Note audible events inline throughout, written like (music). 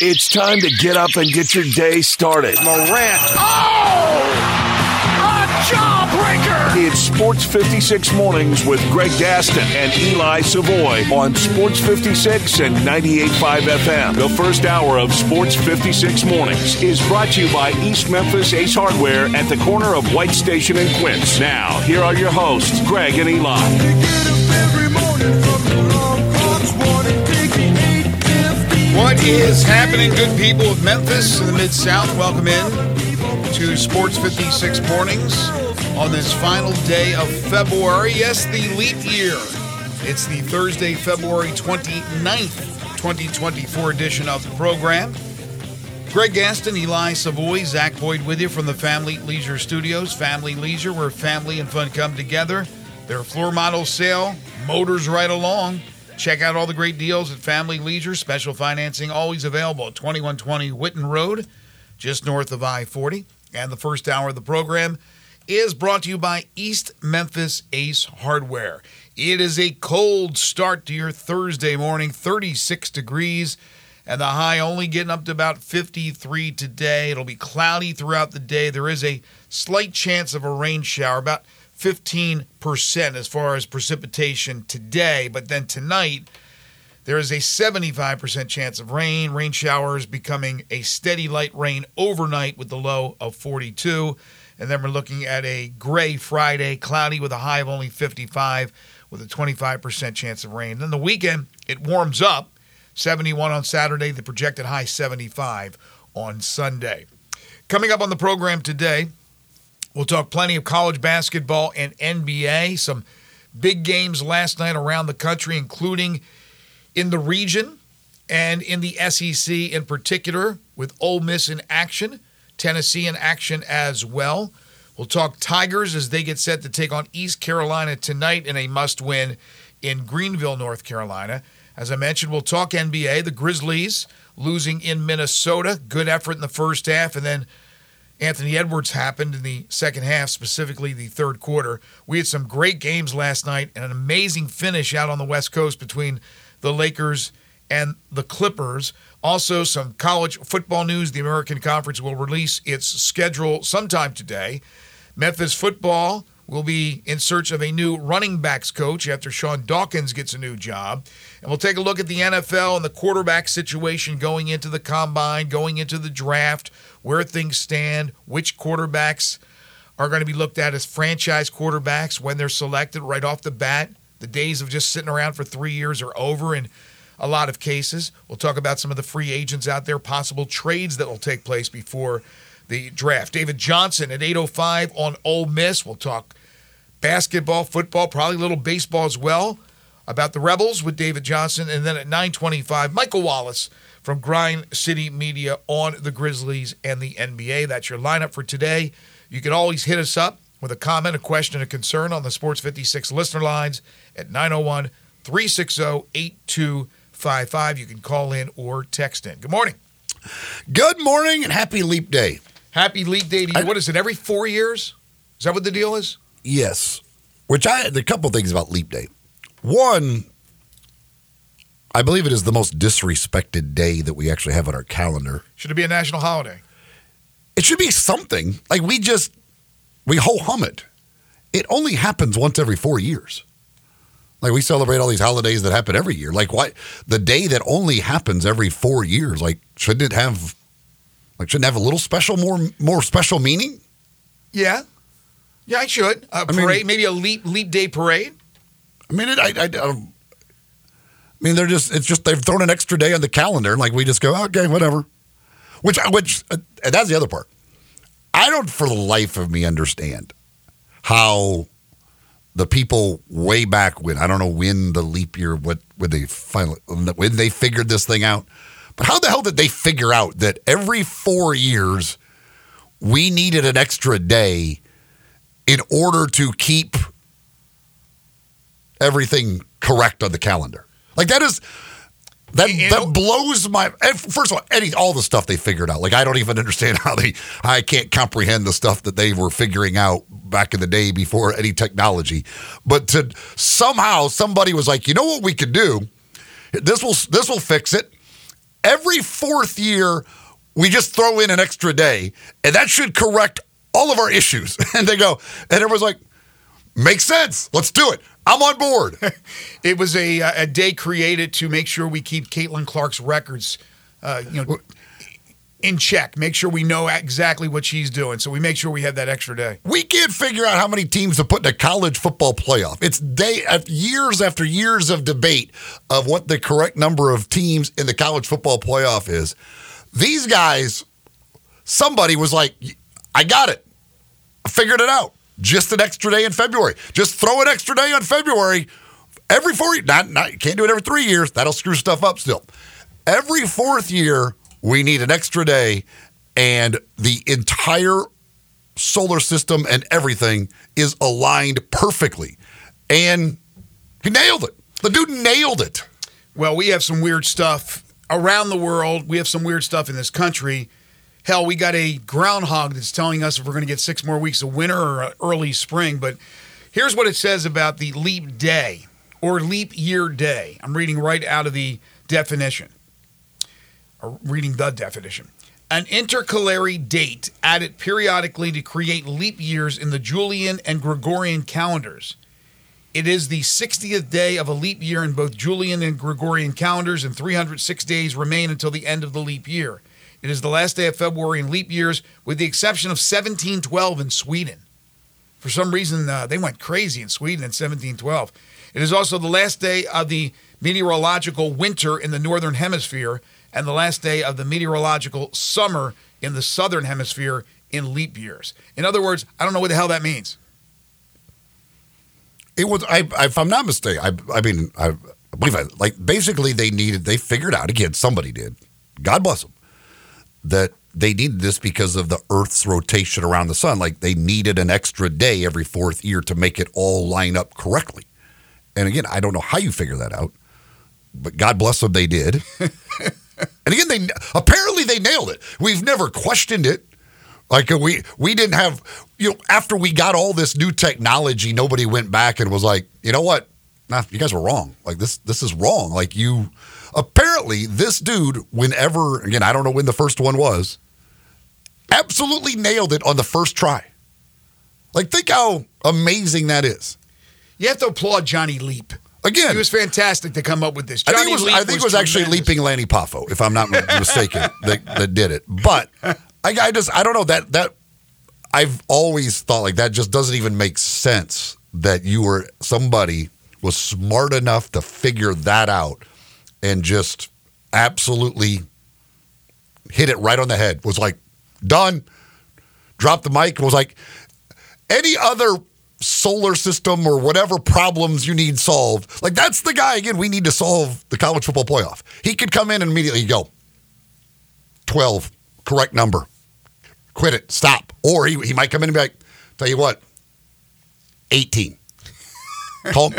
It's time to get up and get your day started. Morant. Oh! A jawbreaker! It's Sports 56 Mornings with Greg Gaston and Eli Savoy on Sports 56 and 98.5 FM. The first hour of Sports 56 Mornings is brought to you by East Memphis Ace Hardware at the corner of White Station and Quince. Now, here are your hosts, Greg and Eli. What is happening, good people of Memphis and the Mid South? Welcome in to Sports 56 Mornings on this final day of February. Yes, the leap year. It's the Thursday, February 29th, 2024 edition of the program. Greg Gaston, Eli Savoy, Zach Boyd with you from the Family Leisure Studios. Family Leisure, where family and fun come together. Their floor model sale, motors right along. Check out all the great deals at Family Leisure. Special financing always available at 2120 Whitten Road, just north of I 40. And the first hour of the program is brought to you by East Memphis Ace Hardware. It is a cold start to your Thursday morning, 36 degrees, and the high only getting up to about 53 today. It'll be cloudy throughout the day. There is a slight chance of a rain shower, about 15% as far as precipitation today, but then tonight, there is a 75% chance of rain. Rain showers becoming a steady light rain overnight with the low of 42. And then we're looking at a gray Friday, cloudy with a high of only 55 with a 25% chance of rain. Then the weekend, it warms up 71 on Saturday, the projected high 75 on Sunday. Coming up on the program today, we'll talk plenty of college basketball and NBA, some big games last night around the country, including in the region and in the SEC in particular, with Ole Miss in action, Tennessee in action as well. We'll talk Tigers as they get set to take on East Carolina tonight in a must win in Greenville, North Carolina. As I mentioned, we'll talk NBA. The Grizzlies losing in Minnesota. Good effort in the first half, and then Anthony Edwards happened in the second half, specifically the third quarter. We had some great games last night and an amazing finish out on the West Coast between the Lakers and the Clippers. Also, some college football news. The American Conference will release its schedule sometime today. Memphis football will be in search of a new running backs coach after Sean Dawkins gets a new job. And we'll take a look at the NFL and the quarterback situation going into the combine, going into the draft, where things stand, which quarterbacks are going to be looked at as franchise quarterbacks when they're selected right off the bat. The days of just sitting around for three years are over in a lot of cases. We'll talk about some of the free agents out there, possible trades that will take place before the draft. David Johnson at 8.05 on Ole Miss. We'll talk basketball, football, probably a little baseball as well about the Rebels with David Johnson. And then at 925, Michael Wallace from Grind City Media on the Grizzlies and the NBA. That's your lineup for today. You can always hit us up with a comment, a question, a concern on the Sports 56 listener lines at 901 360 8255. You can call in or text in. Good morning. Good morning and happy leap day. Happy Leap Day to you. I- What is it, every four years? Is that what the deal is? Yes. Which I I a couple things about leap day. One, I believe it is the most disrespected day that we actually have on our calendar. Should it be a national holiday? It should be something. Like we just we ho hum it. It only happens once every four years. Like we celebrate all these holidays that happen every year. Like why the day that only happens every four years? Like shouldn't it have like shouldn't it have a little special more more special meaning? Yeah. Yeah, I should. A I mean- parade, maybe a leap leap day parade. I mean, it, I, I, I, mean, they're just, it's just, they've thrown an extra day on the calendar. and Like, we just go, okay, whatever. Which, which, uh, that's the other part. I don't, for the life of me, understand how the people way back when, I don't know when the leap year, what, when they finally, when they figured this thing out, but how the hell did they figure out that every four years we needed an extra day in order to keep everything correct on the calendar. Like that is that that blows my. First of all, any all the stuff they figured out. Like I don't even understand (laughs) how they. I can't comprehend the stuff that they were figuring out back in the day before any technology. But to somehow somebody was like, you know what we could do? This will this will fix it. every fourth year, we just throw in an extra day, and that should correct all of our issues. (laughs) And they go, and everyone's like, makes sense. Let's do it. I'm on board. (laughs) It was a, a day created to make sure we keep Caitlin Clark's records, uh, you know, in check. Make sure we know exactly what she's doing. So we make sure we have that extra day. we can't figure out how many teams to put in a college football playoff. It's day after years after years of debate of what the correct number of teams in the college football playoff is. These guys, somebody was like, I got it. I figured it out. Just an extra day in February. Just throw an extra day on February every four. Not, not, you can't do it every three years. That'll screw stuff up still. Every fourth year, we need an extra day, and the entire solar system and everything is aligned perfectly. And he nailed it. The dude nailed it. Well, we have some weird stuff around the world. We have some weird stuff in this country. Hell, we got a groundhog that's telling us if we're going to get six more weeks of winter or uh, early spring. But here's what it says about the leap day or leap year day. I'm reading right out of the definition, or reading the definition. An intercalary date added periodically to create leap years in the Julian and Gregorian calendars. It is the 60th day of a leap year in both Julian and Gregorian calendars, and 306 days remain until the end of the leap year. It is the last day of February in leap years, with the exception of 1712 in Sweden. For some reason, uh, they went crazy in Sweden in 1712. It is also the last day of the meteorological winter in the northern hemisphere and the last day of the meteorological summer in the southern hemisphere in leap years. In other words, I don't know what the hell that means. It was, I, I, if I'm not mistaken, I, I mean, I, I believe I, like basically they needed, they figured out again, somebody did, God bless them, that they needed this because of the Earth's rotation around the sun. Like they needed an extra day every fourth year to make it all line up correctly. And again, I don't know how you figure that out, but God bless them, they did. (laughs) and again, they apparently they nailed it. We've never questioned it. Like we we didn't have you know after we got all this new technology, nobody went back and was like, you know what? Nah, you guys were wrong. Like this this is wrong. Like you apparently this dude, whenever again, I don't know when the first one was, absolutely nailed it on the first try. Like think how amazing that is. You have to applaud Johnny Leap. Again, He was fantastic to come up with this. I think it was, Leap I think it was actually leaping Lanny Poffo, if I'm not (laughs) mistaken, that, that did it. But I, I just I don't know that that I've always thought like that just doesn't even make sense that you were somebody was smart enough to figure that out and just absolutely hit it right on the head. Was like done. Dropped the mic. Was like any other solar system or whatever problems you need solved. Like that's the guy again. We need to solve the college football playoff. He could come in and immediately go twelve, correct number, quit it, stop. Or he he might come in and be like, tell you what, eighteen. (laughs) Call.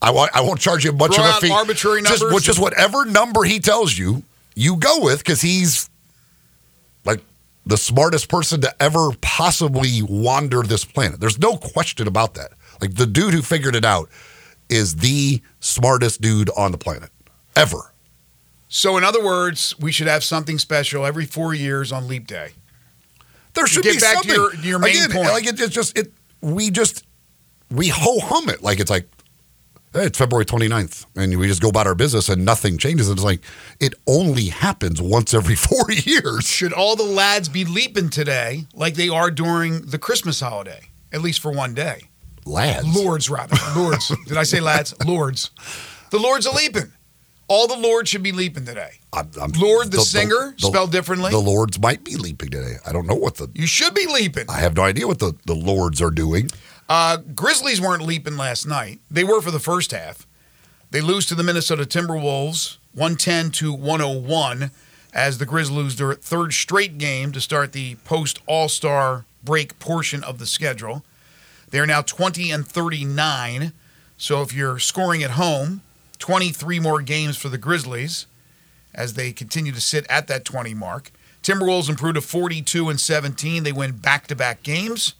I want. I won't charge you much Throw of a fee. arbitrary Just, numbers. just whatever number he tells you, you go with because he's like the smartest person to ever possibly wander this planet. There's no question about that. Like the dude who figured it out is the smartest dude on the planet ever. So, in other words, we should have something special every four years on Leap Day. There should get be back to something. your- your main Again, point. Like it, it's just it. We just we ho hum it like it's like hey, it's February 29th and we just go about our business and nothing changes. And it's like it only happens once every (laughs) four years. Should all the lads be leaping today like they are during the Christmas holiday, at least for one day? Lads, Lords, rather. Lords. Did I say lads? (laughs) Lords. The Lords are leaping. All the Lords should be leaping today. I'm, I'm- Lord the singer, spelled differently? The Lords might be leaping today. I don't know what the. You should be leaping. I have no idea what the, the Lords are doing. Uh, Grizzlies weren't leaping last night. They were for the first half. They lose to the Minnesota Timberwolves 110 to 101 as the Grizz lose their third straight game to start the post All Star break portion of the schedule. They're now 20 and 39. So if you're scoring at home, 23 more games for the Grizzlies as they continue to sit at that 20 mark. Timberwolves improved to 42 and 17. They win back to back games.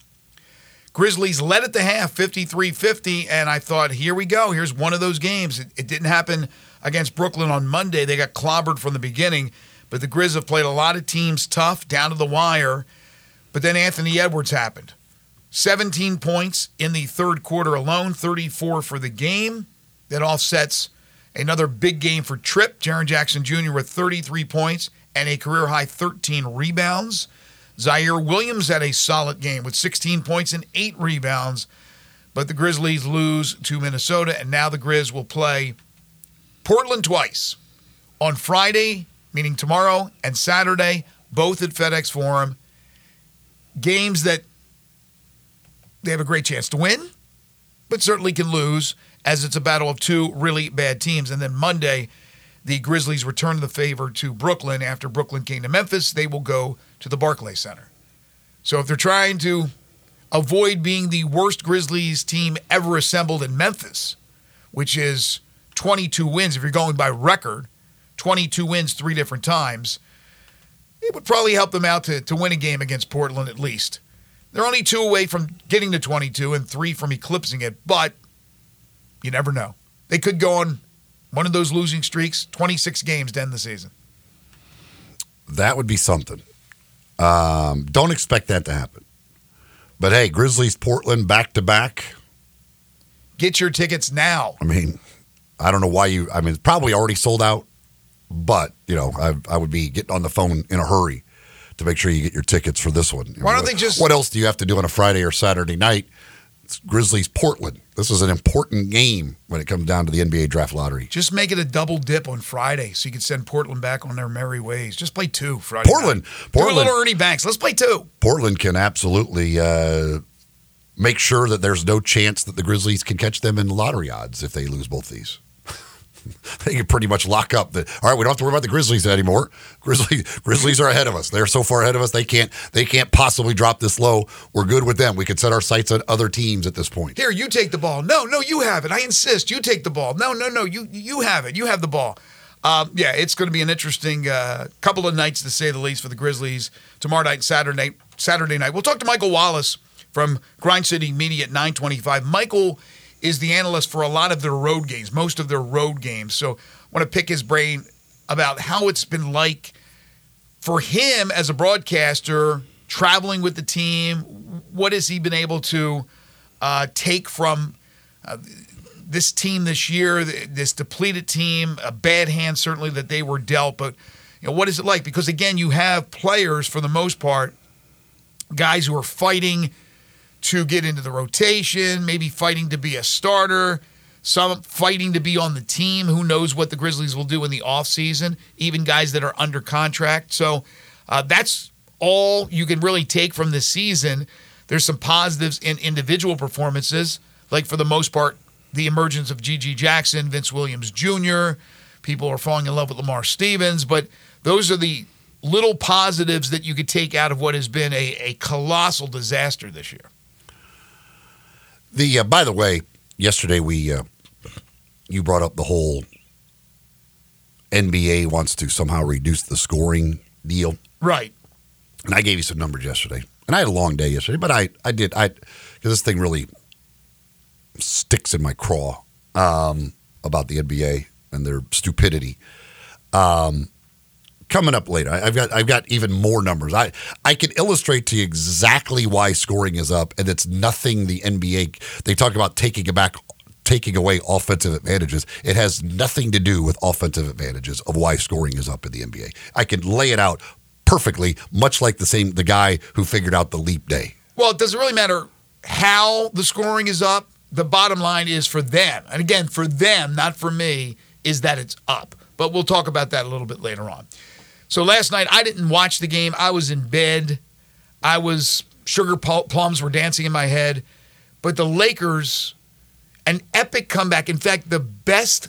Grizzlies led at the half 53 50, and I thought, here we go. Here's one of those games. It, it didn't happen against Brooklyn on Monday. They got clobbered from the beginning, but the Grizz have played a lot of teams tough down to the wire. But then Anthony Edwards happened. 17 points in the third quarter alone, 34 for the game. That offsets another big game for Trip. Jaren Jackson Jr. with 33 points and a career high 13 rebounds. Ziaire Williams had a solid game with 16 points and eight rebounds. But the Grizzlies lose to Minnesota, and now the Grizz will play Portland twice on Friday, meaning tomorrow, and Saturday, both at FedEx Forum. Games that they have a great chance to win, but certainly can lose as it's a battle of two really bad teams. And then Monday, the Grizzlies return the favor to Brooklyn after Brooklyn came to Memphis. They will go to the Barclays Center. So if they're trying to avoid being the worst Grizzlies team ever assembled in Memphis, which is 22 wins, if you're going by record, 22 wins three different times, it would probably help them out to, to win a game against Portland at least. They're only two away from getting to 22 and three from eclipsing it, but you never know. They could go on one of those losing streaks, 26 games to end the season. That would be something. Um, don't expect that to happen. But hey, Grizzlies, Portland, back to back. Get your tickets now. I mean, I don't know why you. I mean, it's probably already sold out, but you know, I, I would be getting on the phone in a hurry to make sure you get your tickets for this one. Why don't they just? What else do you have to do on a Friday or Saturday night? It's Grizzlies, Portland. This is an important game when it comes down to the NBA draft lottery. Just make it a double dip on Friday, so you can send Portland back on their merry ways. Just play two Friday. Portland, night. Portland, do a little Ernie Banks. Let's play two. Portland can absolutely uh, make sure that there's no chance that the Grizzlies can catch them in lottery odds if they lose both these. (laughs) they can pretty much lock up the. All right, we don't have to worry about the Grizzlies anymore. Grizzlies, (laughs) Grizzlies are ahead of us. They're so far ahead of us. They can't. They can't possibly drop this low. We're good with them. We can set our sights on other teams at this point. Here, you take the ball. No, no, you have it. I insist. You take the ball. No, no, no. You you have it. You have the ball. Um, yeah, it's going to be an interesting uh, couple of nights to say the least for the Grizzlies tomorrow night, Saturday night. Saturday night. We'll talk to Michael Wallace from Grind City Media at 925. Michael is the analyst for a lot of their road games, most of their road games. So I want to pick his brain about how it's been like for him as a broadcaster traveling with the team. What has he been able to uh, take from uh, this team this year, this depleted team, a bad hand certainly that they were dealt, but you know what is it like? Because again, you have players for the most part, guys who are fighting to get into the rotation, maybe fighting to be a starter, some fighting to be on the team. Who knows what the Grizzlies will do in the offseason, even guys that are under contract. So uh, that's all you can really take from this season. There's some positives in individual performances, like for the most part, the emergence of G.G. Jackson, Vince Williams Jr., people are falling in love with Lamar Stevens, but those are the little positives that you could take out of what has been a, a colossal disaster this year. The uh, by the way, yesterday we uh, you brought up the whole NBA wants to somehow reduce the scoring deal, right? And I gave you some numbers yesterday, and I had a long day yesterday, but I I did I because this thing really sticks in my craw um, about the NBA and their stupidity. Um, coming up later. I've got I've got even more numbers. I I can illustrate to you exactly why scoring is up, and it's nothing the NBA. They talk about taking back. Taking away offensive advantages, it has nothing to do with offensive advantages of why scoring is up in the NBA. I can lay it out perfectly, much like the same the guy who figured out the leap day. Well, it doesn't really matter how the scoring is up. The bottom line is for them, and again for them, not for me, is that it's up. But we'll talk about that a little bit later on. So last night I didn't watch the game. I was in bed. I was sugar plums were dancing in my head. But the Lakers, an epic comeback. In fact, the best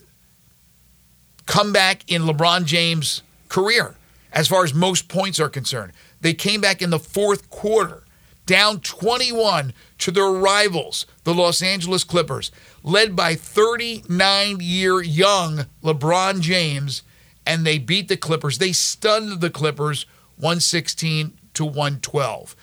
comeback in LeBron James' career as far as most points are concerned. They came back in the fourth quarter, down 21 to their rivals, the Los Angeles Clippers, led by 39 year young LeBron James and they beat the Clippers. They stunned the Clippers 116 to 112.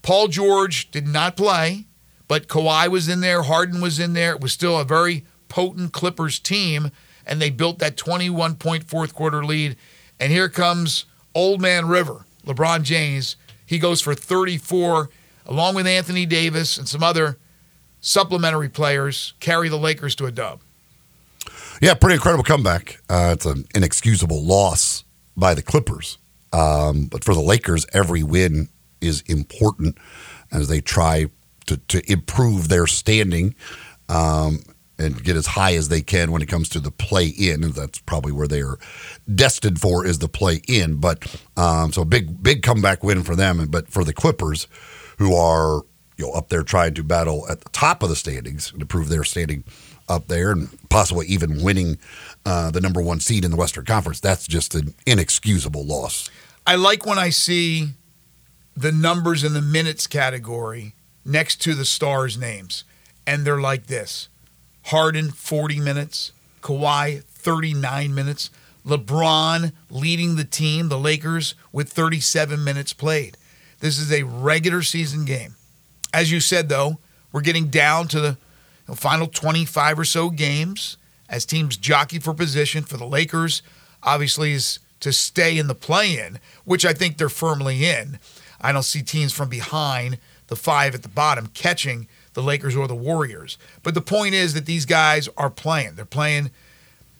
Paul George did not play, but Kawhi was in there, Harden was in there. It was still a very potent Clippers team. and they built that 21 point fourth quarter lead. And here comes Old Man River, LeBron James. He goes for 34, along with Anthony Davis and some other supplementary players, carry the Lakers to a dub. Yeah, pretty incredible comeback. Uh, it's an inexcusable loss by the Clippers. Um, but for the Lakers, every win is important as they try to, to improve their standing um, and get as high as they can when it comes to the play in. That's probably where they are destined for is the play in. But um, so big, big comeback win for them. But for the Clippers, who are you know up there trying to battle at the top of the standings to prove their standing up there and possibly even winning uh, the number one seed in the Western Conference, that's just an inexcusable loss. I like when I see the numbers in the minutes category next to the stars' names, and they're like this Harden, 40 minutes, Kawhi, 39 minutes, LeBron leading the team, the Lakers, with 37 minutes played. This is a regular season game. As you said, though, we're getting down to the final 25 or so games as teams jockey for position for the Lakers. Obviously, is to stay in the play in, which I think they're firmly in. I don't see teams from behind the five at the bottom catching the Lakers or the Warriors. But the point is that these guys are playing. They're playing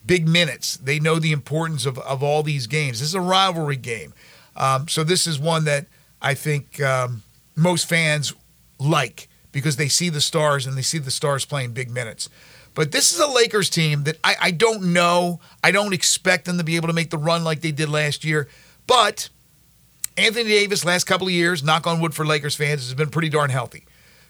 big minutes. They know the importance of, of all these games. This is a rivalry game. Um, so this is one that I think um, most fans like because they see the stars and they see the stars playing big minutes. But this is a Lakers team that I, I don't know. I don't expect them to be able to make the run like they did last year. But Anthony Davis, last couple of years, knock on wood for Lakers fans, has been pretty darn healthy.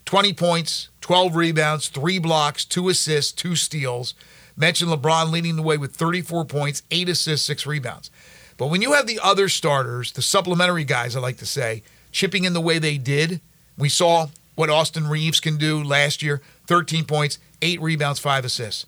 20 points, 12 rebounds, three blocks, two assists, two steals. Mentioned LeBron leading the way with 34 points, eight assists, six rebounds. But when you have the other starters, the supplementary guys, I like to say, chipping in the way they did, we saw what Austin Reaves can do last year 13 points, eight rebounds, five assists.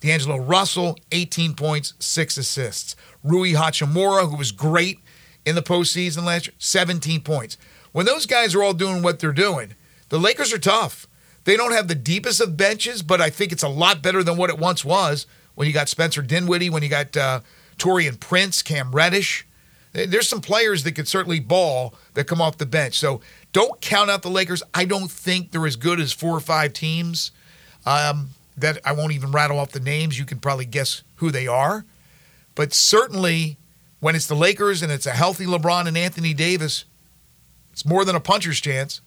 D'Angelo Russell, 18 points, six assists. Rui Hachimura, who was great in the postseason last year, 17 points. When those guys are all doing what they're doing, the Lakers are tough. They don't have the deepest of benches, but I think it's a lot better than what it once was when you got Spencer Dinwiddie, when you got uh, Taurean Prince, Cam Reddish. There's some players that could certainly ball that come off the bench. So don't count out the Lakers. I don't think they're as good as four or five teams um, that I won't even rattle off the names. You can probably guess who they are. But certainly, when it's the Lakers and it's a healthy LeBron and Anthony Davis, it's more than a puncher's chance.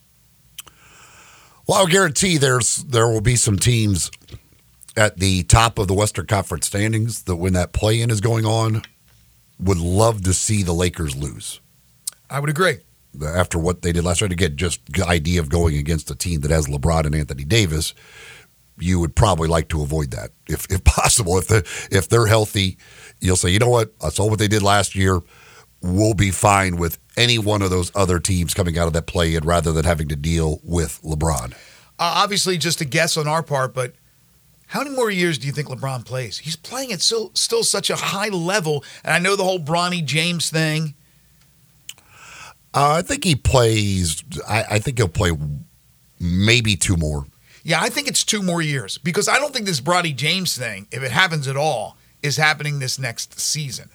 Well, I'll guarantee there's there will be some teams at the top of the Western Conference standings that when that play-in is going on would love to see the Lakers lose. I would agree. After what they did last night, again, just the idea of going against a team that has LeBron and Anthony Davis, you would probably like to avoid that if, if (laughs) possible. If the if they're healthy, you'll say, you know what, I saw what they did last year. We'll be fine with any one of those other teams coming out of that play in rather than having to deal with LeBron. Uh, obviously, just a guess on our part, but how many more years do you think LeBron plays? He's playing at still, still such a high level. And I know the whole Bronny James thing. Uh, I think he plays, I, I think he'll play maybe two more. Yeah, I think it's two more years because I don't think this Bronny James thing, if it happens at all, is happening this next season.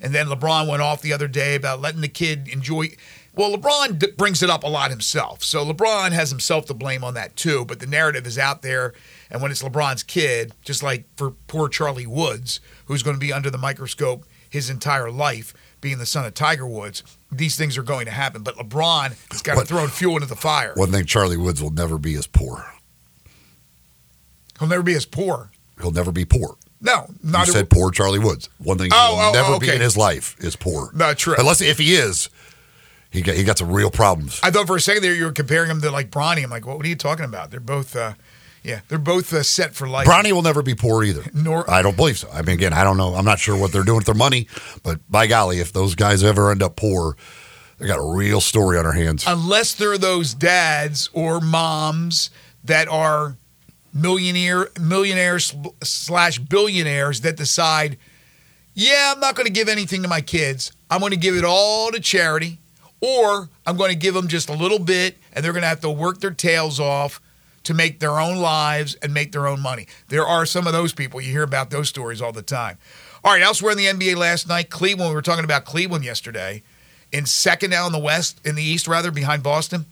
And then LeBron went off the other day about letting the kid enjoy. Well, LeBron d- brings it up a lot himself. So LeBron has himself to blame on that too. But the narrative is out there. And when it's LeBron's kid, just like for poor Charlie Woods, who's going to be under the microscope his entire life, being the son of Tiger Woods, these things are going to happen. But LeBron has got to throw fuel into the fire. One thing Charlie Woods will never be as poor. He'll never be as poor. He'll never be poor. No, not you said poor Charlie Woods. One thing oh, he'll oh, never okay. be in his life is poor. Not true. Unless if he is, he got he got some real problems. I thought for a second there you were comparing him to like Bronny. I'm like, what, what are you talking about? They're both, uh, yeah, they're both uh, set for life. Bronny will never be poor either. (laughs) Nor I don't believe so. I mean, again, I don't know. I'm not sure what they're doing with their money, but by golly, if those guys ever end up poor, they got a real story on their hands. Unless they're those dads or moms that are millionaire millionaires slash billionaires that decide, yeah, I'm not going to give anything to my kids. I'm going to give it all to charity, or I'm going to give them just a little bit, and they're going to have to work their tails off to make their own lives and make their own money. There are some of those people. You hear about those stories all the time. All right, elsewhere in the NBA last night, Cleveland, we were talking about Cleveland yesterday, in second now in the West, in the East rather, behind Boston.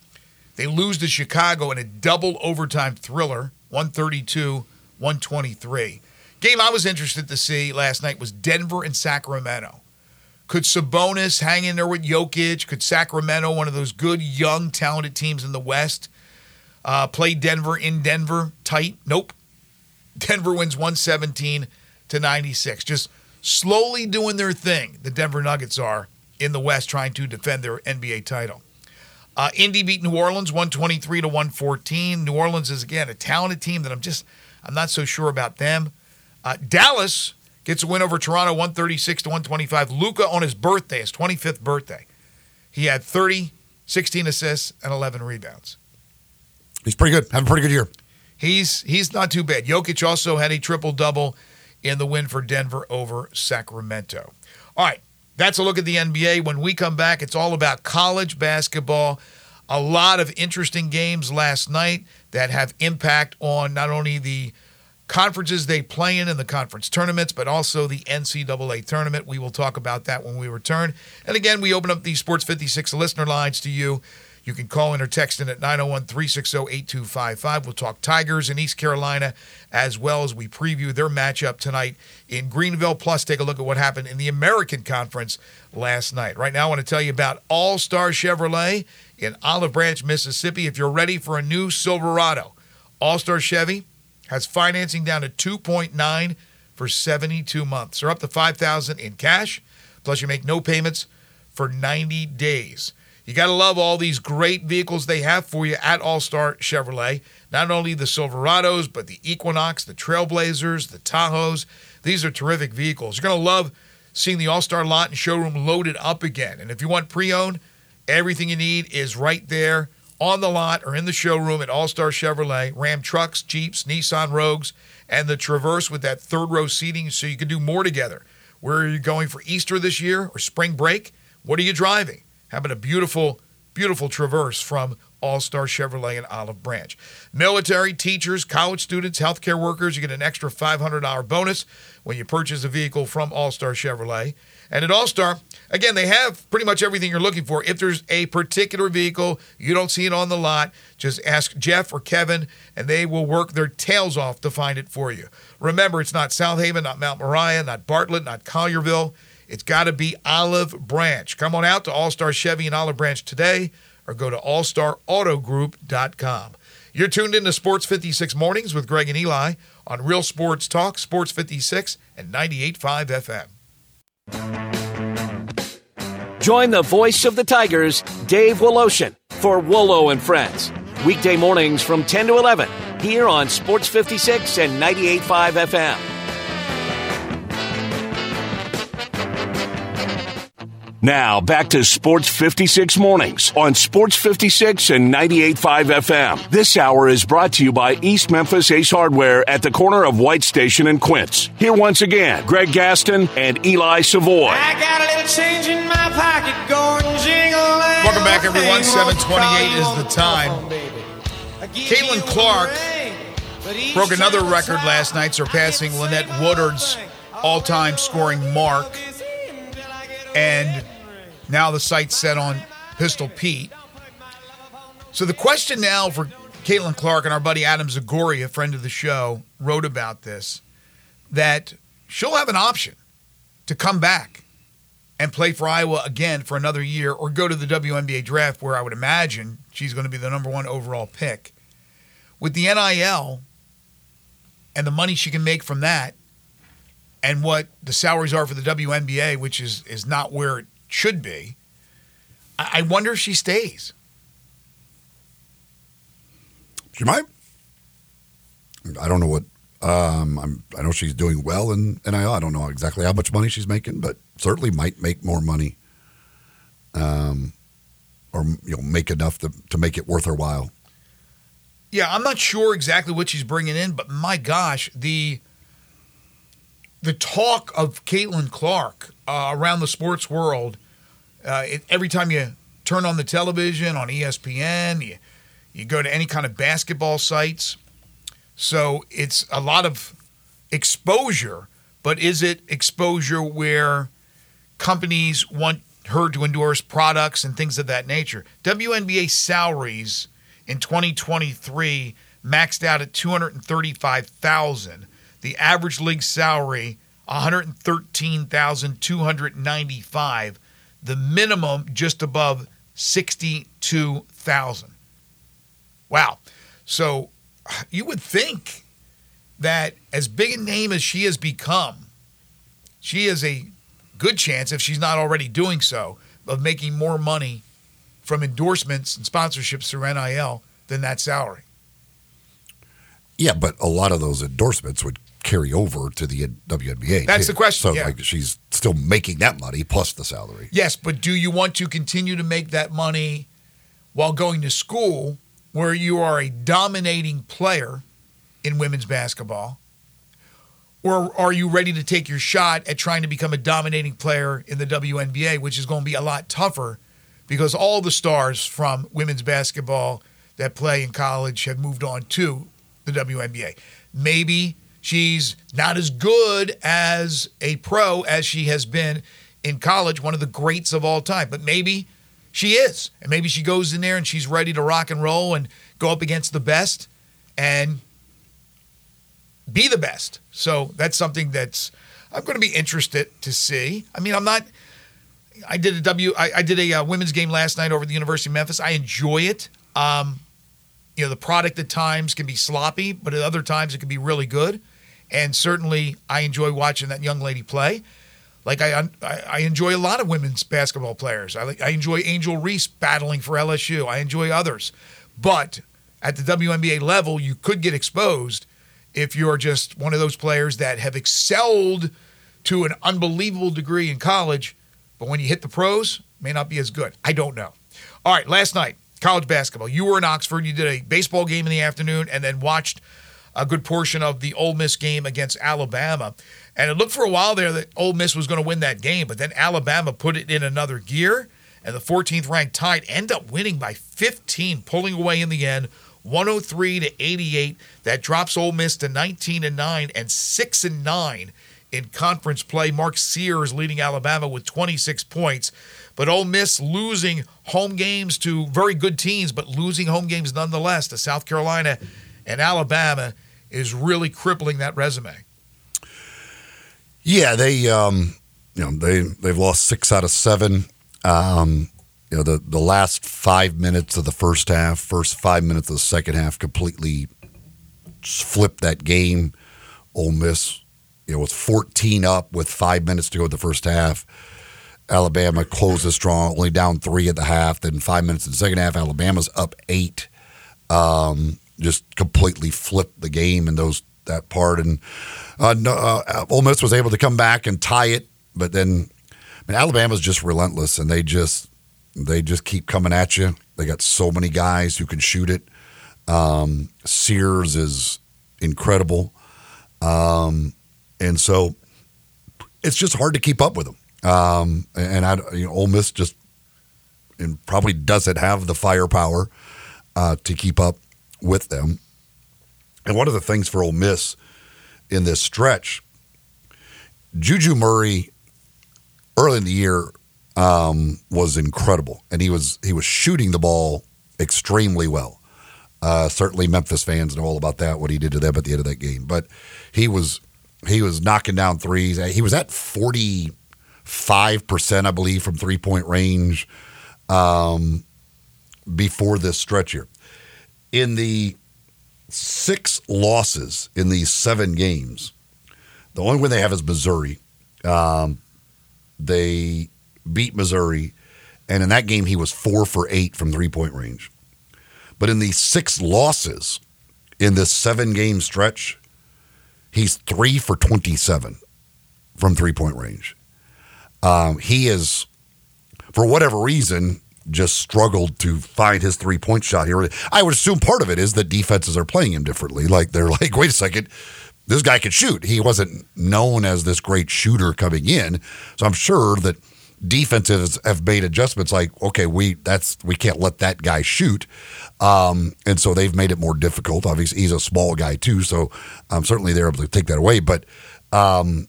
They lose to Chicago in a double overtime thriller, 132 123. Game I was interested to see last night was Denver and Sacramento. Could Sabonis hang in there with Jokic? Could Sacramento, one of those good, young, talented teams in the West, uh, play Denver in Denver tight? Nope. (laughs) Denver wins 117 to 96. Just slowly doing their thing, the Denver Nuggets are in the West trying to defend their NBA title. Uh, Indy beat New Orleans 123 to 114. New Orleans is again a talented team that I'm just I'm not so sure about them. Uh, Dallas gets a win over Toronto 136 to 125. Luka on his birthday, his 25th birthday, he had 30, 16 assists and 11 rebounds. He's pretty good. Having a pretty good year. He's he's not too bad. Jokic also had a triple double in the win for Denver over Sacramento. All right, that's a look at the NBA. When we come back, it's all about college basketball. A lot of interesting games last night that have impact on not only the conferences they play in in the conference tournaments, but also the NCAA tournament. We will talk about that when we return. And again, we open up the Sports 56 listener lines to you. You can call in or text in at 901 360 8255. We'll talk Tigers in East Carolina as well as we preview their matchup tonight in Greenville. Plus, take a look at what happened in the American Conference last night. Right now, I want to tell you about All Star Chevrolet in Olive Branch, Mississippi. If you're ready for a new Silverado, All Star Chevy has financing down to 2.9 for 72 months or up to 5000 in cash. Plus, you make no payments for 90 days. You got to love all these great vehicles they have for you at All Star Chevrolet. Not only the Silverados, but the Equinox, the Trailblazers, the Tahoes. These are terrific vehicles. You're going to love seeing the All Star lot and showroom loaded up again. And if you want pre owned, everything you need is right there on the lot or in the showroom at All Star Chevrolet. Ram trucks, Jeeps, Nissan Rogues, and the Traverse with that third row seating so you can do more together. Where are you going for Easter this year or spring break? What are you driving? having a beautiful, beautiful traverse from All Star Chevrolet in Olive Branch. Military, teachers, college students, healthcare workers, you get an extra $500 bonus when you purchase a vehicle from All Star Chevrolet. And at All Star, again, they have pretty much everything you're looking for. If there's a particular vehicle, you don't see it on the lot, just ask Jeff or Kevin, and they will work their tails off to find it for you. Remember, it's not South Haven, not Mount Moriah, not Bartlett, not Collierville. It's got to be Olive Branch. Come on out to All Star Chevy in Olive Branch today or go to allstarautogroup.com. You're tuned in to Sports 56 Mornings with Greg and Eli on Real Sports Talk, Sports 56 and 98.5 FM. Join the voice of the Tigers, Dave Woloshin, for Wolo and Friends. Weekday mornings from 10 to 11 here on Sports 56 and 98.5 FM. Now, back to Sports 56 Mornings on Sports 56 and 98.5 FM. This hour is brought to you by East Memphis Ace Hardware at the corner of White Station and Quince. Here once again, Greg Gaston and Eli Savoy. I got a little change in my pocket going jingle. Welcome back, everyone. 728 is the time. Caitlin Clark broke another record last night, surpassing Lynette Woodard's all time scoring mark. And now the sights set on Pistol Pete. So the question now for Caitlin Clark and our buddy Adam Zagoria, a friend of the show, wrote about this that she'll have an option to come back and play for Iowa again for another year or go to the WNBA draft where I would imagine she's going to be the number one overall pick. With the NIL and the money she can make from that and what the salaries are for the WNBA, which is, is not where it should be. I wonder if she stays. She might. I don't know what. Um, I'm, I know she's doing well in NIL. I don't know exactly how much money she's making, but certainly might make more money. Um, or you know, make enough to, to make it worth her while. Yeah, I'm not sure exactly what she's bringing in, but my gosh, the the talk of Caitlin Clark uh, around the sports world uh, it, every time you turn on the television on ESPN, you You go to any kind of basketball sites. So it's a lot of exposure, but is it exposure where companies want her to endorse products and things of that nature? WNBA salaries in 2023 maxed out at 235,000. The average league salary 113,295. The minimum just above 62,000. Wow. So you would think that as big a name as she has become, she has a good chance, if she's not already doing so, of making more money from endorsements and sponsorships through NIL than that salary. Yeah, but a lot of those endorsements would carry over to the WNBA. That's too. the question, So yeah. like she's still making that money plus the salary. Yes, but do you want to continue to make that money while going to school where you are a dominating player in women's basketball? Or are you ready to take your shot at trying to become a dominating player in the WNBA, which is going to be a lot tougher because all the stars from women's basketball that play in college have moved on to the WNBA. Maybe she's not as good as a pro as she has been in college, one of the greats of all time, but maybe she is. And maybe she goes in there and she's ready to rock and roll and go up against the best and be the best. So that's something that's I'm going to be interested to see. I mean, I'm not. I did a W. I, I did a uh, women's game last night over at the University of Memphis. I enjoy it. Um, you know, the product at times can be sloppy, but at other times it can be really good. And certainly, I enjoy watching that young lady play. Like I, I, I enjoy a lot of women's basketball players. I, I enjoy Angel Reese battling for LSU. I enjoy others, but at the WNBA level, you could get exposed if you're just one of those players that have excelled to an unbelievable degree in college, but when you hit the pros, may not be as good. I don't know. All right, last night, college basketball. You were in Oxford. You did a baseball game in the afternoon and then watched a good portion of the Ole Miss game against Alabama. And it looked for a while there that Ole Miss was going to win that game, but then Alabama put it in another gear, and the 14th ranked Tide end up winning by 15, pulling away in the end, 103 to 88. That drops Ole Miss to 19 and 9 and 6 and 9 in conference play. Mark Sears leading Alabama with 26 points. But Ole Miss losing home games to very good teams, but losing home games nonetheless to South Carolina and Alabama is really crippling that resume. Yeah, they um, you know they they've lost six out of seven. Um, you know the the last five minutes of the first half, first five minutes of the second half, completely flipped that game. Ole Miss, you know, was fourteen up with five minutes to go in the first half. Alabama closes strong, only down three at the half. Then five minutes in the second half, Alabama's up eight. Um, just completely flipped the game in those that part, and uh, no, uh, Ole Miss was able to come back and tie it. But then, I mean, Alabama's just relentless, and they just they just keep coming at you. They got so many guys who can shoot it. Um, Sears is incredible, um, and so it's just hard to keep up with them. Um, and I, you know, Ole Miss just and probably doesn't have the firepower uh, to keep up with them. And one of the things for Ole Miss in this stretch, Juju Murray early in the year um, was incredible, and he was he was shooting the ball extremely well. Uh, certainly, Memphis fans know all about that what he did to them at the end of that game. But he was he was knocking down threes. He was at forty five percent, I believe, from three point range um, before this stretch here. In the six losses in these seven games, the only win they have is Missouri. Um, they beat Missouri, and in that game he was four for eight from three point range. But in the six losses in this seven game stretch, he's three for twenty seven from three point range. Um, he is, for whatever reason, just struggled to find his three point shot here. I would assume part of it is that defenses are playing him differently. Like they're (laughs) like, wait a second, this guy could shoot. He wasn't known as this great shooter coming in, so I'm sure that defenses have made adjustments. Like, okay, we that's we can't let that guy shoot, um, and so they've made it more difficult. Obviously, he's a small guy too, so um, certainly they're able to take that away. But um,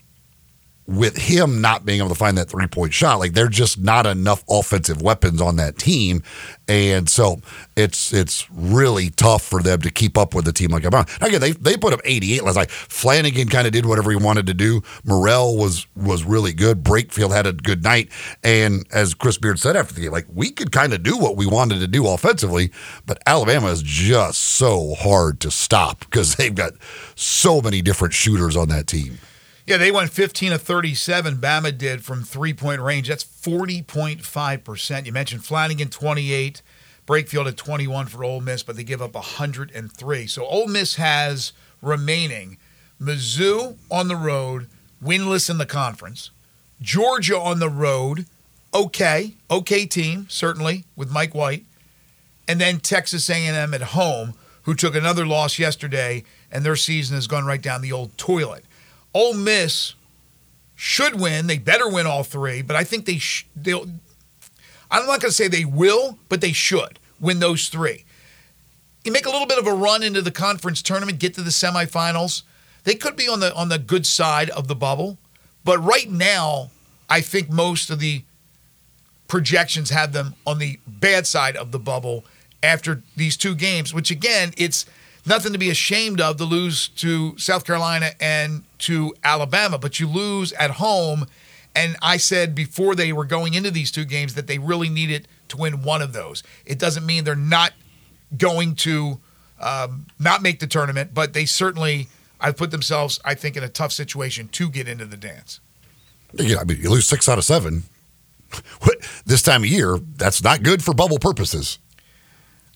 with him not being able to find that three point shot, like they're just not enough offensive weapons on that team, and so it's it's really tough for them to keep up with a team like Alabama. Again, they they put up 88 last night. Flanagan kind of did whatever he wanted to do. Murrell was was really good. Brakefield had a good night, and as Chris Beard said after the game, like we could kind of do what we wanted to do offensively, but Alabama is just so hard to stop because they've got so many different shooters on that team. Yeah, they went 15 of 37. Bama did from three point range. That's 40.5%. You mentioned Flanigan, 28. Brakefield at 21 for Ole Miss, but they give up 103. So Ole Miss has remaining Mizzou on the road, winless in the conference. Georgia on the road, okay, okay team certainly with Mike White, and then Texas A&M at home, who took another loss yesterday, and their season has gone right down the old toilet. Ole Miss should win. They better win all three, but I think they sh- they'll. I'm not going to say they will, but they should win those three. You make a little bit of a run into the conference tournament, get to the semifinals. They could be on the on the good side of the bubble, but right now, I think most of the projections have them on the bad side of the bubble after these two games. Which again, it's nothing to be ashamed of to lose to South Carolina and to Alabama, but you lose at home. And I said before they were going into these two games that they really needed to win one of those. It doesn't mean they're not going to um, not make the tournament, but they certainly have put themselves, I think, in a tough situation to get into the dance. Yeah, I mean, you lose six out of seven. this time of year, that's not good for bubble purposes.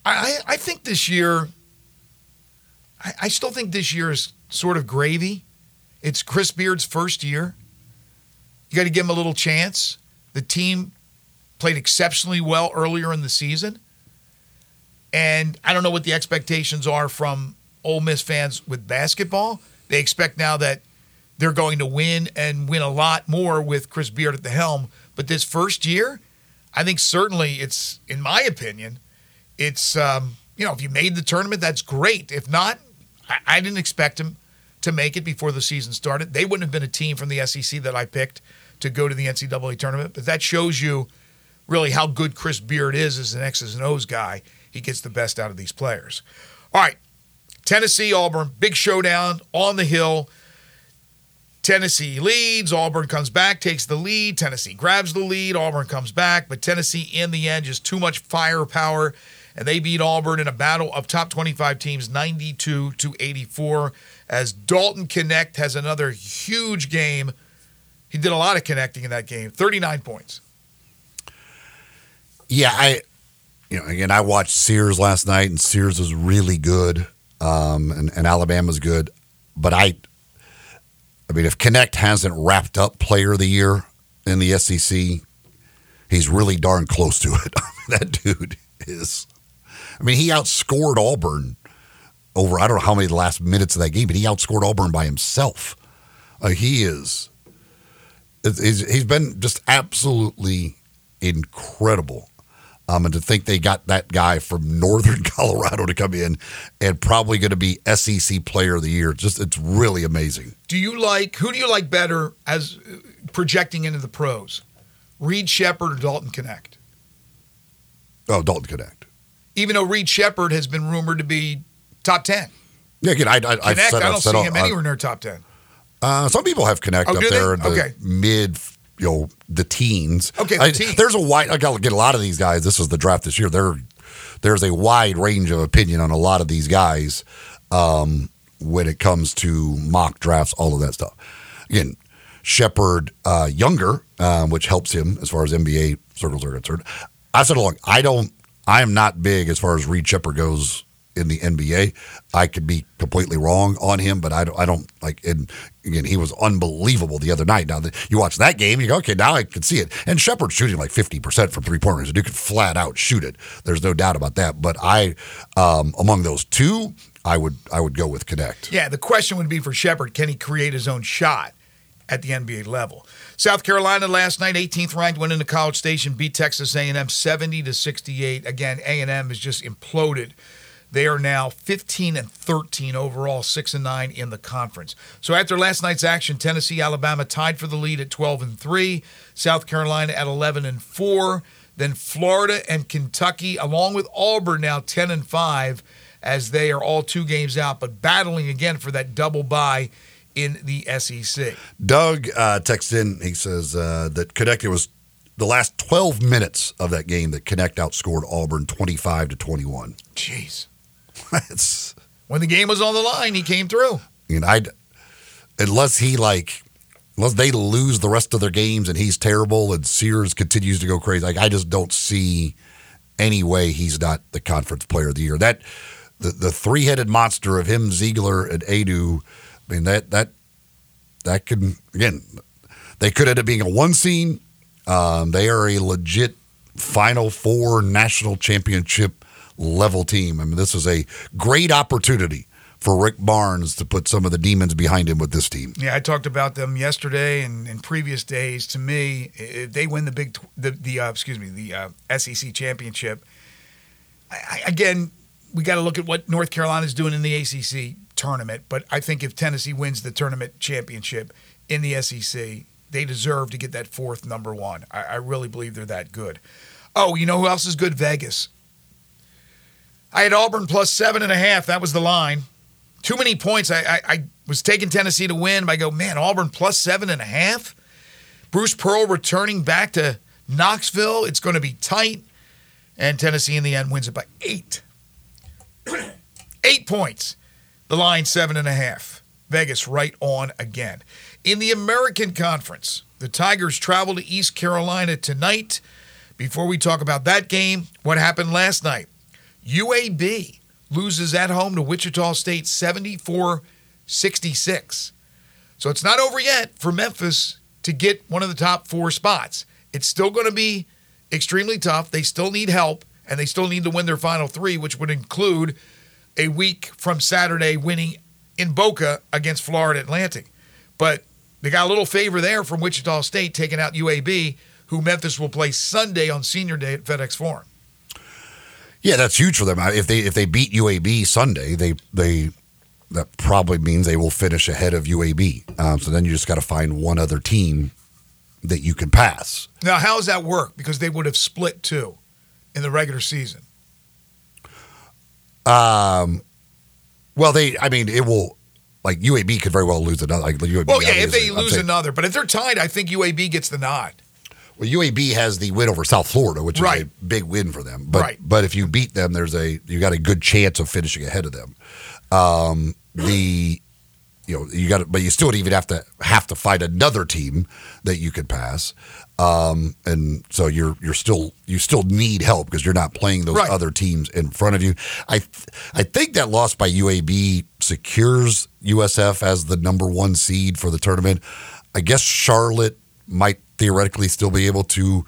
I, I think this year, I, I still think this year is sort of gravy. It's Chris Beard's first year. You got to give him a little chance. The team played exceptionally well earlier in the season. And I don't know what the expectations are from Ole Miss fans with basketball. They expect now that they're going to win and win a lot more with Chris Beard at the helm. But this first year, I think certainly it's, in my opinion, it's, um, you know, if you made the tournament, that's great. If not, I, I didn't expect him to make it before the season started. They wouldn't have been a team from the SEC that I picked to go to the NCAA tournament. But that shows you really how good Chris Beard is as an X's and O's guy. He gets the best out of these players. All right, Tennessee, Auburn, big showdown on the hill. Tennessee leads. Auburn comes back, takes the lead. Tennessee grabs the lead. Auburn comes back, but Tennessee in the end just too much firepower, and they beat Auburn in a battle of top 25 teams, 92 to 84. As Dalton Knecht has another huge game. He did a lot of connecting in that game. 39 points. Yeah, I, you know, again, I watched Sears last night, and Sears was really good, um, and, and Alabama's good, but I, I mean, if Knecht hasn't wrapped up Player of the Year in the SEC, he's really darn close to it. (laughs) that dude is. I mean, he outscored Auburn over. I don't know how many of the last minutes of that game, but he outscored Auburn by himself. Uh, he is. He's, he's been just absolutely incredible. Um, and to think they got that guy from (laughs) Northern Colorado to come in and probably going to be SEC Player of the Year. Just it's really amazing. Do you like who do you like better as projecting into the pros, Reed Sheppard or Dalton Knecht? Oh, Dalton Knecht. Even though Reed Sheppard has been rumored to be top ten. Yeah, again, I, I, Knecht, I've said, I I've don't said see him I- anywhere near top ten. Uh, some people have Knecht Oh, up there in the Okay. mid, you know, the teens. Okay, the I- teens. there's a wide. I got to get a lot of these guys. This is the draft this year. There, there's a wide range of opinion on a lot of these guys um, when it comes to mock drafts, all of that stuff. Again, Sheppard uh, younger, um, which helps him as far as NBA circles are concerned. I said along, I don't. I am not big as far as Reed Sheppard goes in the NBA. I could be completely wrong on him, but I don't. I don't like. And again, he was unbelievable the other night. Now that you watch that game, you go, okay, now I can see it. And Sheppard's shooting like fifty percent from three pointers. You can flat out shoot it. There's no doubt about that. But I, um, among those two, I would I would go with Knecht. Yeah, the question would be for Shepard: Can he create his own shot? at the NBA level. South Carolina last night, 18th ranked, went into College Station, beat Texas A&M 70 to 68. Again, A&M has just imploded. They are now 15 and 13 overall, 6 and 9 in the conference. So after last night's action, Tennessee, Alabama tied for the lead at 12 and 3, South Carolina at 11 and 4, then Florida and Kentucky along with Auburn now 10 and 5 as they are all two games out but battling again for that double bye in the SEC. Doug uh, texts in. He says uh, that Connecticut was the last 12 minutes of that game that Knecht outscored Auburn 25 to 21. Jeez. (laughs) it's When the game was on the line, he came through. know, I unless he like unless they lose the rest of their games and he's terrible and Sears continues to go crazy. Like I just don't see any way he's not the conference player of the year. That the the three headed monster of him, Zeigler and Aidoo. I mean that that that could again they could end up being a one seed. Um, they are a legit Final Four national championship level team. I mean, this is a great opportunity for Rick Barnes to put some of the demons behind him with this team. Yeah, I talked about them yesterday and in previous days. To me, if they win the big, the, the uh, excuse me, the uh, SEC championship, I, I, again, we got to look at what North Carolina is doing in the ACC tournament. But I think if Tennessee wins the tournament championship in the SEC, they deserve to get that fourth number one. I, I really believe they're that good. Oh, you know who else is good? Vegas. I had Auburn plus seven and a half. That was the line. Too many points. I, I, I was taking Tennessee to win. But I go, man, Auburn plus seven and a half. Bruce Pearl returning back to Knoxville. It's going to be tight. And Tennessee in the end wins it by eight. (clears throat) eight points. The line seven and a half. Vegas right on again. In the American Conference, the Tigers travel to East Carolina tonight. Before we talk about that game, what happened last night? UAB loses at home to Wichita State 74 66. So it's not over yet for Memphis to get one of the top four spots. It's still going to be extremely tough. They still need help, and they still need to win their final three, which would include a week from Saturday winning in Boca against Florida Atlantic. But they got a little favor there from Wichita State taking out UAB, who Memphis will play Sunday on Senior Day at FedEx Forum. Yeah, that's huge for them. If they if they beat UAB Sunday, they they that probably means they will finish ahead of UAB. Um, so then you just got to find one other team that you can pass. Now, how does that work? Because they would have split two in the regular season. Um, well, they I mean it will like UAB could very well lose another. Like UAB, Well, yeah, if they lose another, but if they're tied, I think UAB gets the nod. Well, UAB has the win over South Florida, which Right. is a big win for them. But Right. but if you beat them, there's a you got a good chance of finishing ahead of them. Um, the you know you got but you still would even have to have to fight another team that you could pass. Um, and so you're you're still you still need help because you're not playing those Right. other teams in front of you. I th- I think that loss by UAB secures USF as the number one seed for the tournament. I guess Charlotte might theoretically still be able to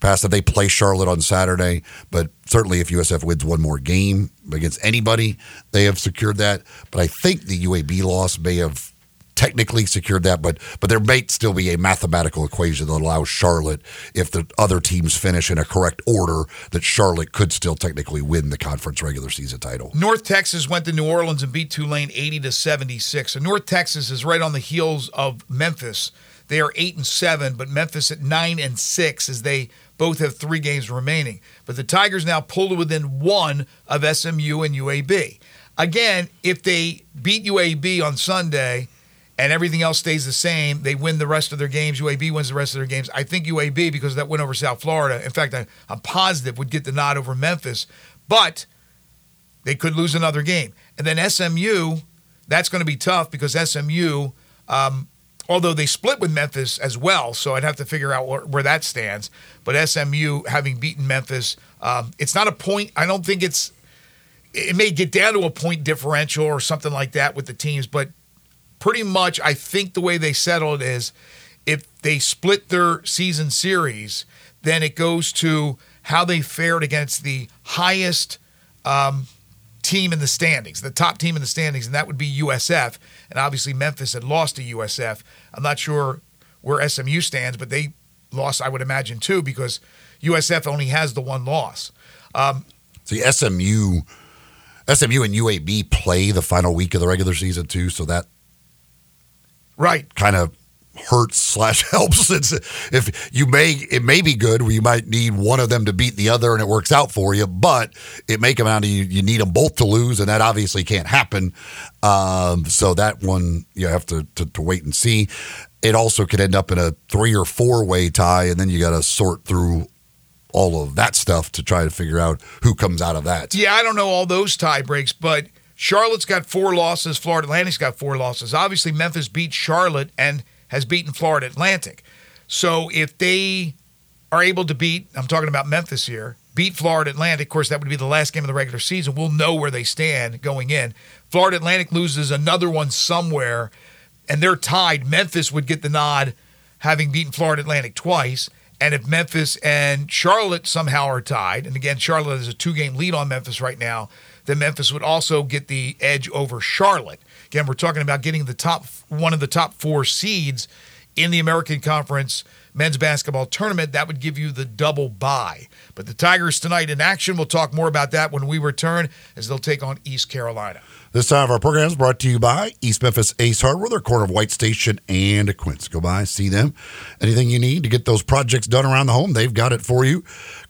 pass that. they play Charlotte on Saturday, but certainly if USF wins one more game against anybody, they have secured that. But I think the UAB loss may have technically secured that, but but there may still be a mathematical equation that allows Charlotte, if the other teams finish in a correct order, that Charlotte could still technically win the conference regular season title. North Texas went to New Orleans and beat Tulane 80 to 76. So North Texas is right on the heels of Memphis. They are 8 and 7, but Memphis at 9 and 6 as they both have 3 games remaining. But the Tigers now pulled within 1 of SMU and UAB. Again, if they beat UAB on Sunday and everything else stays the same, they win the rest of their games. UAB wins the rest of their games. I think UAB, because that win over South Florida, in fact, I, I'm positive would get the nod over Memphis. But they could lose another game. And then SMU, that's going to be tough because SMU, um, although they split with Memphis as well, so I'd have to figure out where, where that stands. But SMU, having beaten Memphis, um, it's not a point. I don't think it's. It may get down to a point differential or something like that with the teams, but pretty much, I think the way they settled is if they split their season series, then it goes to how they fared against the highest um, team in the standings, the top team in the standings, and that would be USF. And obviously, Memphis had lost to USF. I'm not sure where SMU stands, but they lost, I would imagine, too, because USF only has the one loss. Um, See, SMU, SMU and UAB play the final week of the regular season too, so that right kind of hurts slash (laughs) helps. It's if you may it may be good where you might need one of them to beat the other and it works out for you, but it may come out to you you need them both to lose, and that obviously can't happen. Um, so that one you have to, to to wait and see. It also could end up in a three or four way tie, and then you got to sort through all of that stuff to try to figure out who comes out of that. Yeah, I don't know all those tie breaks, but Charlotte's got four losses. Florida Atlantic's got four losses. Obviously, Memphis beat Charlotte and has beaten Florida Atlantic. So if they are able to beat, I'm talking about Memphis here, beat Florida Atlantic, of course, that would be the last game of the regular season. We'll know where they stand going in. Florida Atlantic loses another one somewhere, and they're tied. Memphis would get the nod having beaten Florida Atlantic twice. And if Memphis and Charlotte somehow are tied, and again, Charlotte has a two game lead on Memphis right now, then Memphis would also get the edge over Charlotte. Again, we're talking about getting the top one of the top four seeds in the American Conference men's basketball tournament. That would give you the double bye. But the Tigers tonight in action. We'll talk more about that when we return as they'll take on East Carolina. This time of our program is brought to you by East Memphis Ace Hardware, their corner of White Station and Quince. Go by, see them. Anything you need to get those projects done around the home, they've got it for you.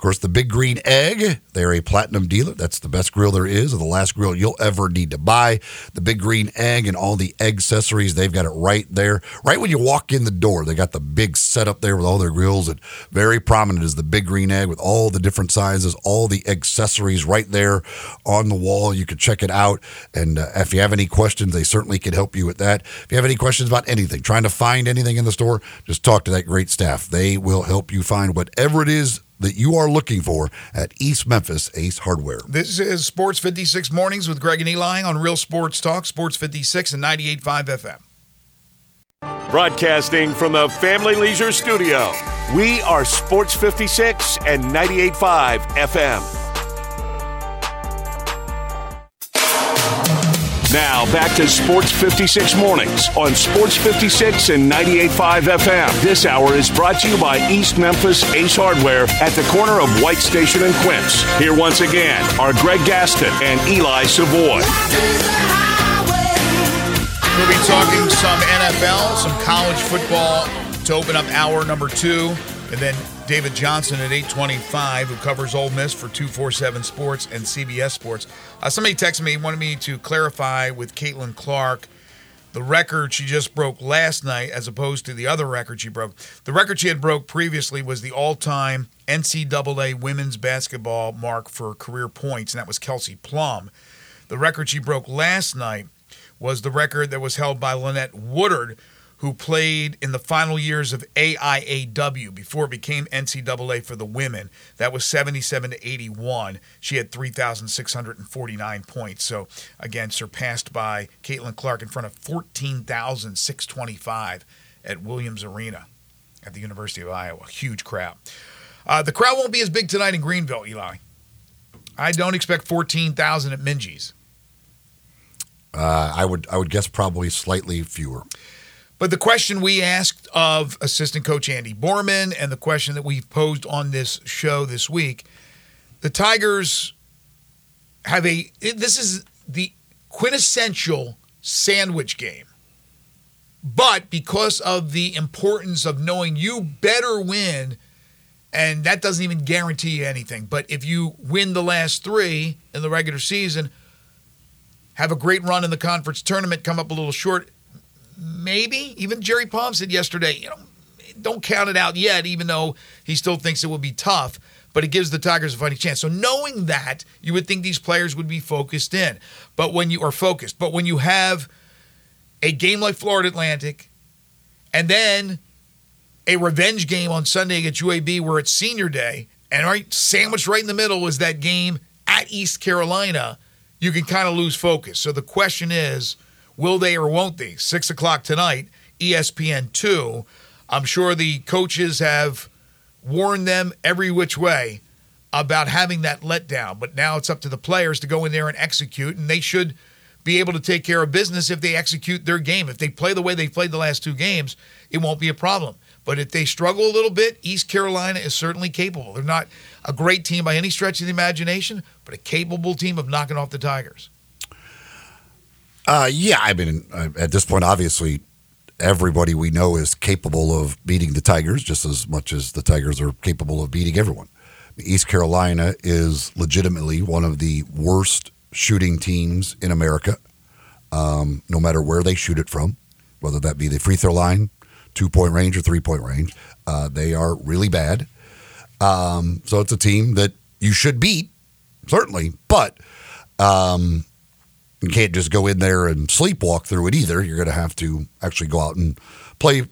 Course, the Big Green Egg, they're a platinum dealer. That's the best grill there is, or the last grill you'll ever need to buy. The Big Green Egg and all the egg accessories, they've got it right there. Right when you walk in the door, they got the big setup there with all their grills. And very prominent is the Big Green Egg with all the different sizes, all the accessories right there on the wall. You can check it out. And uh, if you have any questions, they certainly can help you with that. If you have any questions about anything, trying to find anything in the store, just talk to that great staff. They will help you find whatever it is that you are looking for at East Memphis Ace Hardware. This is Sports 56 Mornings with Greg and Eli on Real Sports Talk, Sports 56 and 98.5 FM. Broadcasting from the Family Leisure Studio, we are Sports 56 and 98.5 FM. Now back to Sports 56 mornings on Sports 56 and 98.5 FM. This hour is brought to you by East Memphis Ace Hardware at the corner of White Station and Quince. Here once again are Greg Gaston and Eli Savoy. We'll be talking some NFL, some college football to open up hour number two, and then David Johnson at 825, who covers Ole Miss for 247 Sports and CBS Sports. Uh, somebody texted me, wanted me to clarify with Caitlin Clark the record she just broke last night as opposed to the other record she broke. The record she had broke previously was the all-time NCAA women's basketball mark for career points, and that was Kelsey Plum. The record she broke last night was the record that was held by Lynette Woodard, who played in the final years of AIAW before it became NCAA for the women. That was 77 to 81. She had 3,649 points. So, again, surpassed by Caitlin Clark in front of 14,625 at Williams Arena at the University of Iowa. Huge crowd. Uh, the crowd won't be as big tonight in Greenville, Eli. I don't expect 14,000 at Minges. Uh, I would I would guess probably slightly fewer. But the question we asked of assistant coach Andy Borman and the question that we've posed on this show this week, the Tigers have a this is the quintessential sandwich game. But because of the importance of knowing you better win, and that doesn't even guarantee you anything, but if you win the last three in the regular season, have a great run in the conference tournament, come up a little short, maybe. Even Jerry Palm said yesterday, you know, don't count it out yet, even though he still thinks it will be tough. But it gives the Tigers a fighting chance. So knowing that, you would think these players would be focused in. But when you are focused, but when you have a game like Florida Atlantic, and then a revenge game on Sunday against UAB where it's senior day, and right sandwiched right in the middle was that game at East Carolina, you can kind of lose focus. So the question is, Will they or won't they? Six o'clock tonight, ESPN 2. I'm sure the coaches have warned them every which way about having that letdown. But now it's up to the players to go in there and execute, and they should be able to take care of business if they execute their game. If they play the way they played the last two games, it won't be a problem. But if they struggle a little bit, East Carolina is certainly capable. They're not a great team by any stretch of the imagination, but a capable team of knocking off the Tigers. Uh, yeah, I mean, uh, at this point, obviously, everybody we know is capable of beating the Tigers just as much as the Tigers are capable of beating everyone. East Carolina is legitimately one of the worst shooting teams in America, um, no matter where they shoot it from, whether that be the free throw line, two point range, or three point range. Uh, they are really bad. Um, so it's a team that you should beat, certainly, but um, you can't just go in there and sleepwalk through it either. You're going to have to actually go out and play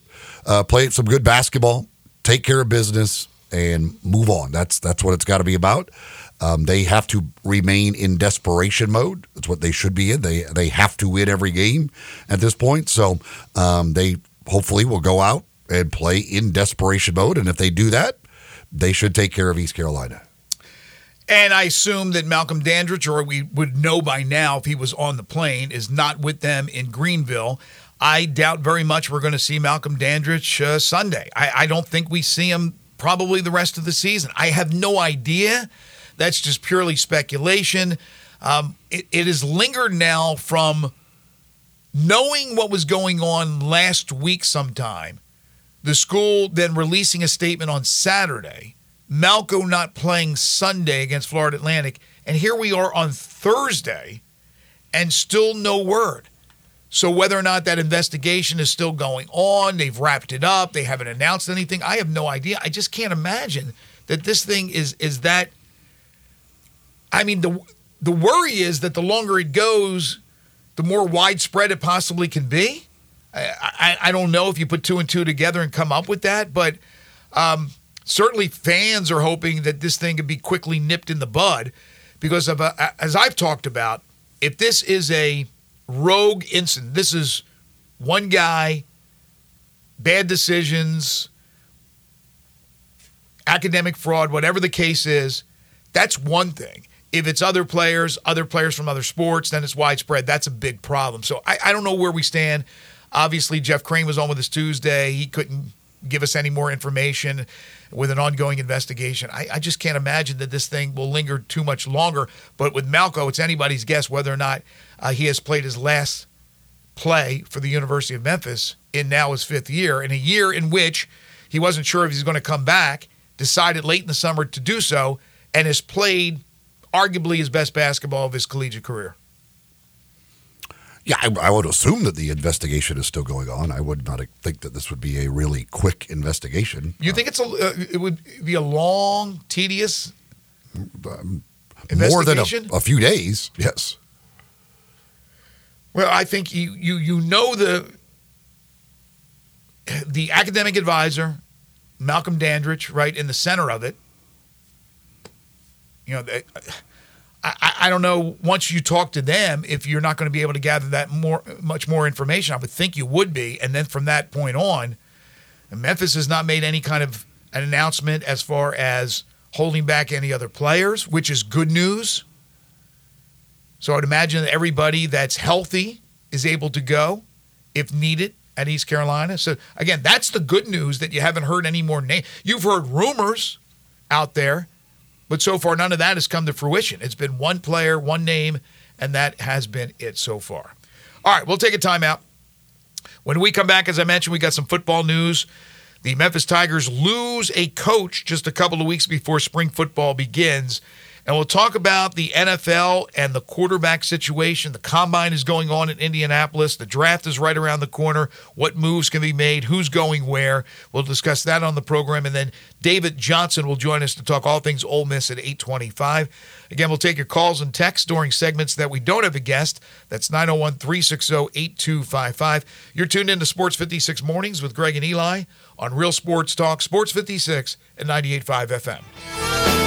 uh, play some good basketball, take care of business, and move on. That's that's what it's got to be about. Um, they have to remain in desperation mode. That's what they should be in. They they have to win every game at this point. So um, they hopefully will go out and play in desperation mode. And if they do that, they should take care of East Carolina. And I assume that Malcolm Dandridge, or we would know by now if he was on the plane, is not with them in Greenville. I doubt very much we're going to see Malcolm Dandridge uh, Sunday. I, I don't think we see him probably the rest of the season. I have no idea. That's just purely speculation. Um, it, it has lingered now from knowing what was going on last week sometime, the school then releasing a statement on Saturday, Malco not playing Sunday against Florida Atlantic, and here we are on Thursday and still no word. So whether or not that investigation is still going on, they've wrapped it up, they haven't announced anything, I have no idea. I just can't imagine that this thing is is that I mean the the worry is that the longer it goes, the more widespread it possibly can be. I, I, I don't know if you put two and two together and come up with that, but um, certainly fans are hoping that this thing could be quickly nipped in the bud because of uh, a, as I've talked about, if this is a rogue incident, this is one guy, bad decisions, academic fraud, whatever the case is, that's one thing. If it's other players, other players from other sports, then it's widespread. That's a big problem. So I, I don't know where we stand. Obviously, Jeff Crane was on with us Tuesday. He couldn't give us any more information with an ongoing investigation. I, I, just can't imagine that this thing will linger too much longer. But with Malco, it's anybody's guess whether or not uh, he has played his last play for the University of Memphis in now his fifth year, in a year in which he wasn't sure if he's going to come back, decided late in the summer to do so, and has played arguably his best basketball of his collegiate career. Yeah, I, I, would assume that the investigation is still going on. I would not think that this would be a really quick investigation. You think it's a uh, it would be a long, tedious um, more than a, a, few days? Yes. Well, I think you you you know the the academic advisor, Malcolm Dandridge, right in the center of it you know, I, I don't know. Once you talk to them, if you're not going to be able to gather that more, much more information, I would think you would be. And then from that point on, Memphis has not made any kind of an announcement as far as holding back any other players, which is good news. So I'd imagine that everybody that's healthy is able to go if needed at East Carolina. So again, that's the good news that you haven't heard any more names. You've heard rumors out there but so far, none of that has come to fruition. It's been one player, one name, and that has been it so far. All right, we'll take a timeout. When we come back, as I mentioned, we got some football news. The Memphis Tigers lose a coach just a couple of weeks before spring football begins. And we'll talk about the NFL and the quarterback situation. The combine is going on in Indianapolis. The draft is right around the corner. What moves can be made? Who's going where? We'll discuss that on the program. And then David Johnson will join us to talk all things Ole Miss at 825. Again, we'll take your calls and texts during segments that we don't have a guest. That's 901 360 8255. You're tuned in to Sports 56 Mornings with Greg and Eli on Real Sports Talk, Sports 56 and 98.5 FM.